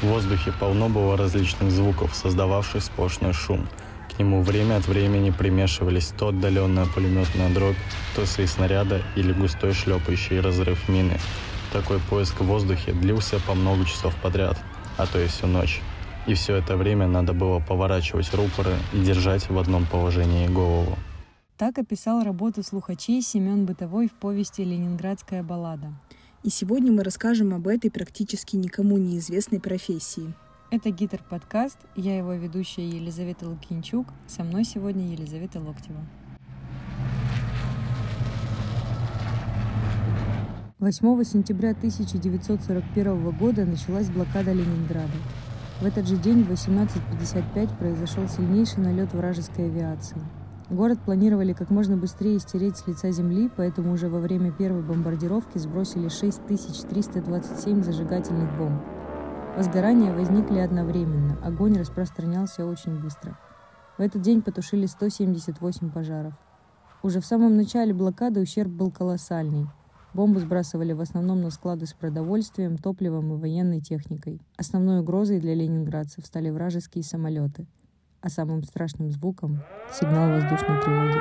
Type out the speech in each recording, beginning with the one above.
В воздухе полно было различных звуков, создававших сплошной шум. К нему время от времени примешивались то отдаленная пулеметная дробь, то свои снаряда или густой шлепающий разрыв мины. Такой поиск в воздухе длился по много часов подряд, а то и всю ночь. И все это время надо было поворачивать рупоры и держать в одном положении голову. Так описал работу слухачей Семен Бытовой в повести «Ленинградская баллада». И сегодня мы расскажем об этой практически никому неизвестной профессии. Это Гитар подкаст, я его ведущая Елизавета Лукинчук, со мной сегодня Елизавета Локтева. 8 сентября 1941 года началась блокада Ленинграда. В этот же день в 18.55 произошел сильнейший налет вражеской авиации – Город планировали как можно быстрее стереть с лица земли, поэтому уже во время первой бомбардировки сбросили 6327 зажигательных бомб. Возгорания возникли одновременно, огонь распространялся очень быстро. В этот день потушили 178 пожаров. Уже в самом начале блокады ущерб был колоссальный. Бомбы сбрасывали в основном на склады с продовольствием, топливом и военной техникой. Основной угрозой для ленинградцев стали вражеские самолеты – а самым страшным звуком — сигнал воздушной тревоги.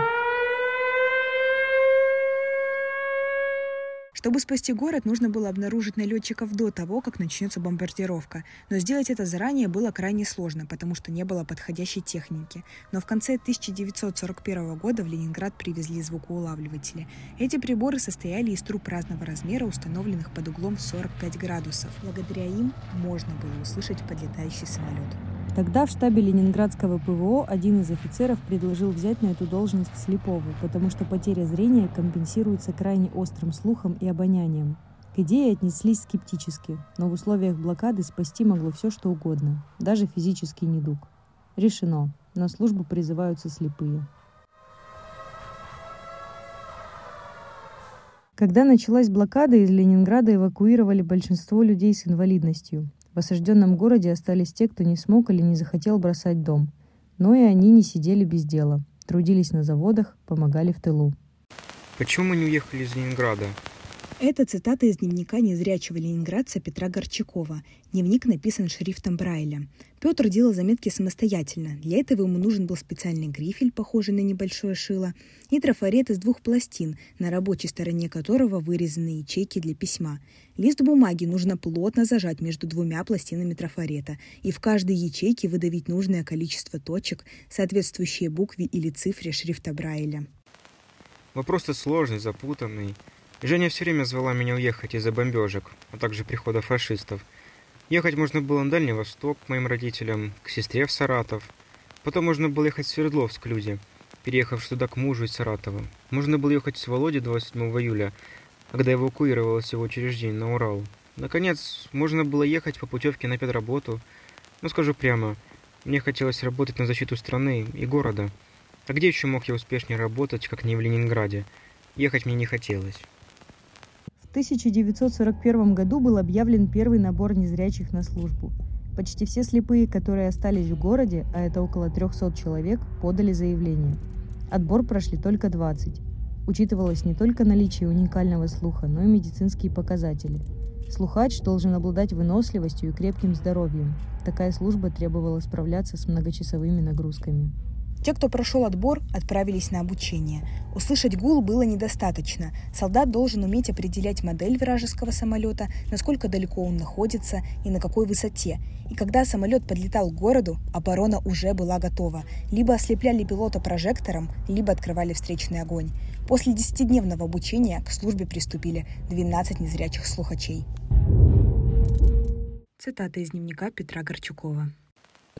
Чтобы спасти город, нужно было обнаружить налетчиков до того, как начнется бомбардировка. Но сделать это заранее было крайне сложно, потому что не было подходящей техники. Но в конце 1941 года в Ленинград привезли звукоулавливатели. Эти приборы состояли из труб разного размера, установленных под углом в 45 градусов. Благодаря им можно было услышать подлетающий самолет. Тогда в штабе Ленинградского ПВО один из офицеров предложил взять на эту должность слепого, потому что потеря зрения компенсируется крайне острым слухом и обонянием. К идее отнеслись скептически, но в условиях блокады спасти могло все что угодно, даже физический недуг. Решено. На службу призываются слепые. Когда началась блокада, из Ленинграда эвакуировали большинство людей с инвалидностью. В осажденном городе остались те, кто не смог или не захотел бросать дом. Но и они не сидели без дела. Трудились на заводах, помогали в тылу. Почему мы не уехали из Ленинграда? Это цитата из дневника незрячего ленинградца Петра Горчакова. Дневник написан шрифтом Брайля. Петр делал заметки самостоятельно. Для этого ему нужен был специальный грифель, похожий на небольшое шило, и трафарет из двух пластин, на рабочей стороне которого вырезаны ячейки для письма. Лист бумаги нужно плотно зажать между двумя пластинами трафарета и в каждой ячейке выдавить нужное количество точек, соответствующие букве или цифре шрифта Брайля. Вопрос-то сложный, запутанный. Женя все время звала меня уехать из-за бомбежек, а также прихода фашистов. Ехать можно было на Дальний Восток к моим родителям, к сестре в Саратов. Потом можно было ехать в Свердловск к Люде, переехав туда к мужу из Саратова. Можно было ехать с Володей 27 июля, когда эвакуировалась его учреждение на Урал. Наконец, можно было ехать по путевке на педработу. Но скажу прямо, мне хотелось работать на защиту страны и города. А где еще мог я успешнее работать, как не в Ленинграде? Ехать мне не хотелось. 1941 году был объявлен первый набор незрячих на службу. Почти все слепые, которые остались в городе, а это около 300 человек, подали заявление. Отбор прошли только 20. Учитывалось не только наличие уникального слуха, но и медицинские показатели. Слухач должен обладать выносливостью и крепким здоровьем. Такая служба требовала справляться с многочасовыми нагрузками. Те, кто прошел отбор, отправились на обучение. Услышать гул было недостаточно. Солдат должен уметь определять модель вражеского самолета, насколько далеко он находится и на какой высоте. И когда самолет подлетал к городу, оборона уже была готова. Либо ослепляли пилота прожектором, либо открывали встречный огонь. После десятидневного обучения к службе приступили 12 незрячих слухачей. Цитата из дневника Петра Горчукова.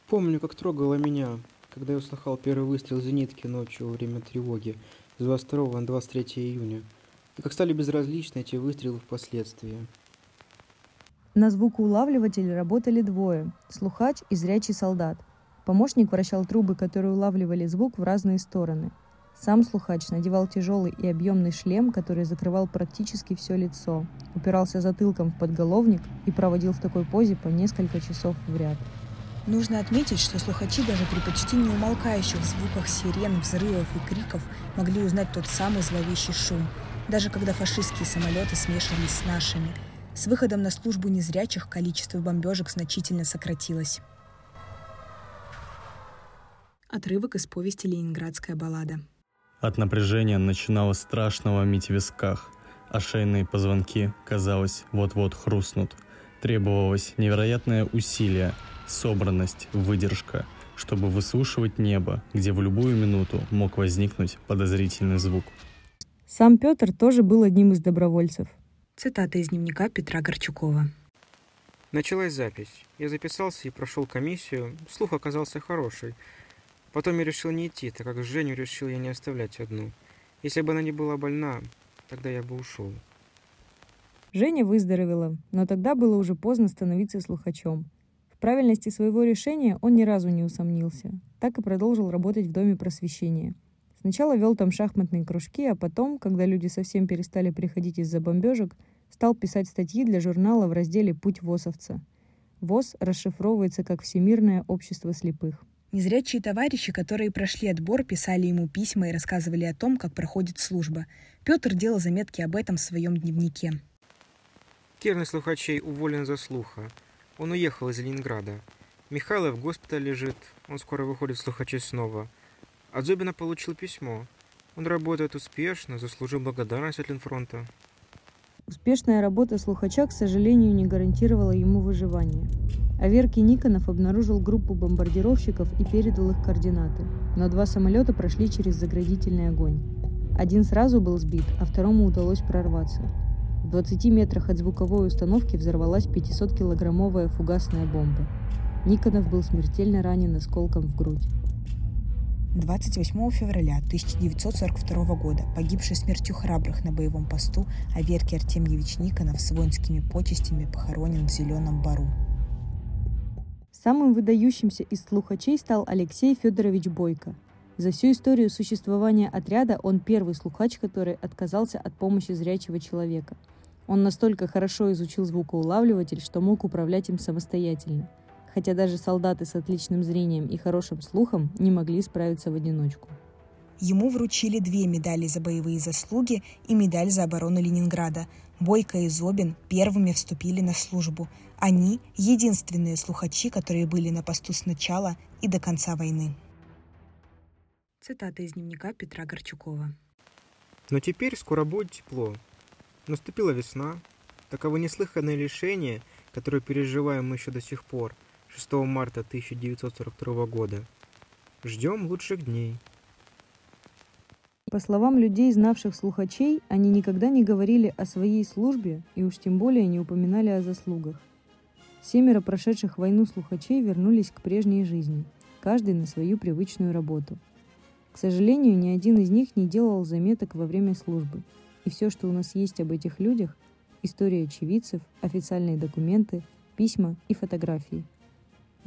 Помню, как трогала меня когда я услыхал первый выстрел зенитки ночью во время тревоги с 22 на 23 июня, и как стали безразличны эти выстрелы впоследствии. На звукоулавливателе работали двое – слухач и зрячий солдат. Помощник вращал трубы, которые улавливали звук в разные стороны. Сам слухач надевал тяжелый и объемный шлем, который закрывал практически все лицо, упирался затылком в подголовник и проводил в такой позе по несколько часов в ряд. Нужно отметить, что слухачи даже при почти неумолкающих звуках сирен, взрывов и криков могли узнать тот самый зловещий шум, даже когда фашистские самолеты смешивались с нашими. С выходом на службу незрячих количество бомбежек значительно сократилось. Отрывок из повести «Ленинградская баллада». От напряжения начинало страшно ломить в висках, а шейные позвонки, казалось, вот-вот хрустнут. Требовалось невероятное усилие, собранность, выдержка, чтобы выслушивать небо, где в любую минуту мог возникнуть подозрительный звук. Сам Петр тоже был одним из добровольцев. Цитата из дневника Петра Горчукова. Началась запись. Я записался и прошел комиссию. Слух оказался хороший. Потом я решил не идти, так как Женю решил я не оставлять одну. Если бы она не была больна, тогда я бы ушел. Женя выздоровела, но тогда было уже поздно становиться слухачом. В правильности своего решения он ни разу не усомнился. Так и продолжил работать в Доме просвещения. Сначала вел там шахматные кружки, а потом, когда люди совсем перестали приходить из-за бомбежек, стал писать статьи для журнала в разделе «Путь ВОСовца». ВОЗ расшифровывается как «Всемирное общество слепых». Незрячие товарищи, которые прошли отбор, писали ему письма и рассказывали о том, как проходит служба. Петр делал заметки об этом в своем дневнике. Керный слухачей уволен за слуха. Он уехал из Ленинграда. Михайлов в госпитале лежит. Он скоро выходит слухачей снова. От Зубина получил письмо. Он работает успешно, заслужил благодарность от Ленфронта. Успешная работа слухача, к сожалению, не гарантировала ему выживание. Аверкий Никонов обнаружил группу бомбардировщиков и передал их координаты. Но два самолета прошли через заградительный огонь. Один сразу был сбит, а второму удалось прорваться. В 20 метрах от звуковой установки взорвалась 500-килограммовая фугасная бомба. Никонов был смертельно ранен осколком в грудь. 28 февраля 1942 года погибший смертью храбрых на боевом посту Аверкий Артемьевич Никонов с воинскими почестями похоронен в Зеленом Бару. Самым выдающимся из слухачей стал Алексей Федорович Бойко. За всю историю существования отряда он первый слухач, который отказался от помощи зрячего человека. Он настолько хорошо изучил звукоулавливатель, что мог управлять им самостоятельно – хотя даже солдаты с отличным зрением и хорошим слухом не могли справиться в одиночку. Ему вручили две медали за боевые заслуги и медаль за оборону Ленинграда. Бойко и Зобин первыми вступили на службу. Они – единственные слухачи, которые были на посту с начала и до конца войны. Цитата из дневника Петра Горчукова. Но теперь скоро будет тепло. Наступила весна. Таково неслыханное лишение, которое переживаем мы еще до сих пор – 6 марта 1942 года. Ждем лучших дней. По словам людей, знавших слухачей, они никогда не говорили о своей службе и уж тем более не упоминали о заслугах. Семеро прошедших войну слухачей вернулись к прежней жизни, каждый на свою привычную работу. К сожалению, ни один из них не делал заметок во время службы, и все, что у нас есть об этих людях – история очевидцев, официальные документы, письма и фотографии –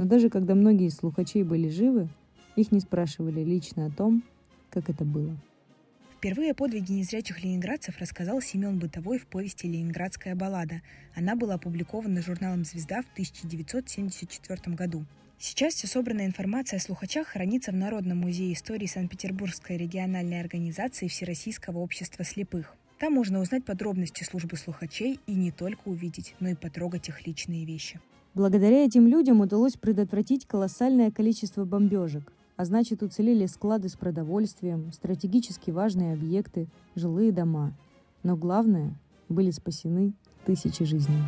но даже когда многие из слухачей были живы, их не спрашивали лично о том, как это было. Впервые о подвиге незрячих ленинградцев рассказал Семен Бытовой в повести «Ленинградская баллада». Она была опубликована журналом «Звезда» в 1974 году. Сейчас вся собранная информация о слухачах хранится в Народном музее истории Санкт-Петербургской региональной организации Всероссийского общества слепых. Там можно узнать подробности службы слухачей и не только увидеть, но и потрогать их личные вещи. Благодаря этим людям удалось предотвратить колоссальное количество бомбежек, а значит уцелели склады с продовольствием, стратегически важные объекты, жилые дома. Но главное, были спасены тысячи жизней.